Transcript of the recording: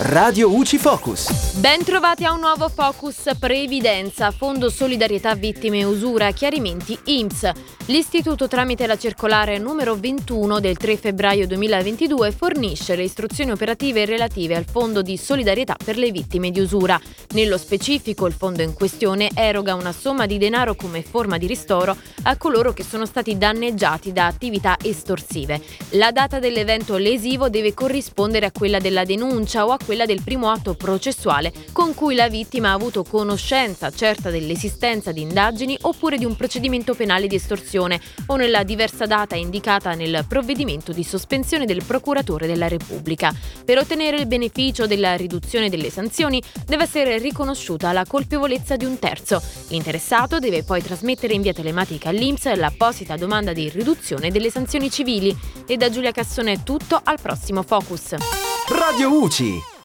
Radio UCI Focus. Ben trovati a un nuovo Focus Previdenza, Fondo Solidarietà Vittime Usura, chiarimenti IMSS. L'Istituto tramite la circolare numero 21 del 3 febbraio 2022 fornisce le istruzioni operative relative al Fondo di Solidarietà per le Vittime di Usura. Nello specifico il fondo in questione eroga una somma di denaro come forma di ristoro a coloro che sono stati danneggiati da attività estorsive. La data dell'evento lesivo deve corrispondere a quella della denuncia o a quella del primo atto processuale con cui la vittima ha avuto conoscenza certa dell'esistenza di indagini oppure di un procedimento penale di estorsione o nella diversa data indicata nel provvedimento di sospensione del procuratore della Repubblica. Per ottenere il beneficio della riduzione delle sanzioni deve essere riconosciuta la colpevolezza di un terzo. L'interessato deve poi trasmettere in via telematica all'Inps l'apposita domanda di riduzione delle sanzioni civili. E da Giulia Cassone è tutto, al prossimo Focus. Radio UCI.